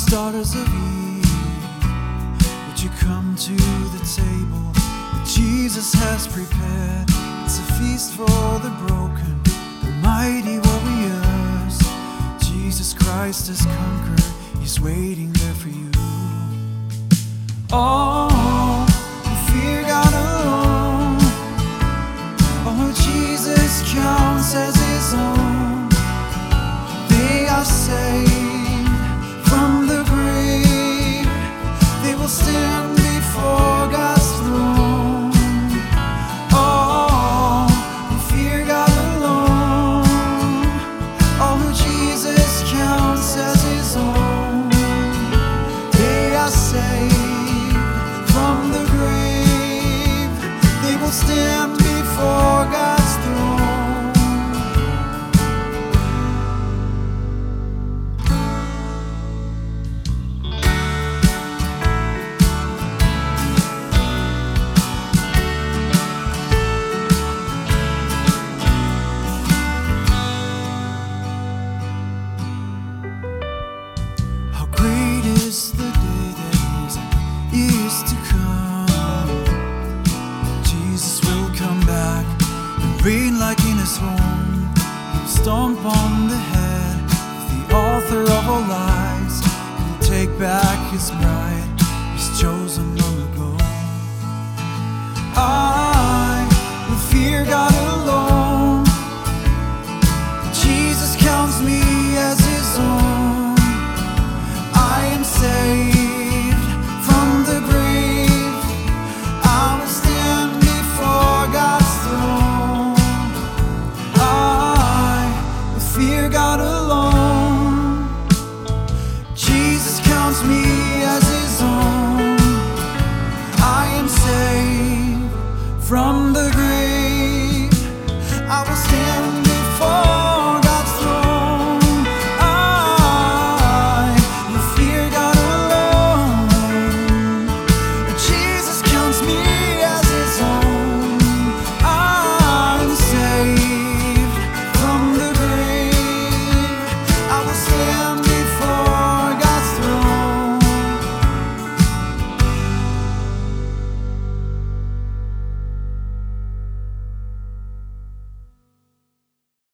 daughters of Eve, would you come to the table that Jesus has prepared? It's a feast for the broken, the mighty warriors. Jesus Christ has conquered, He's waiting there for you. Oh, in home. He'll stomp on the head of the author of all lies. He'll take back his bride. from the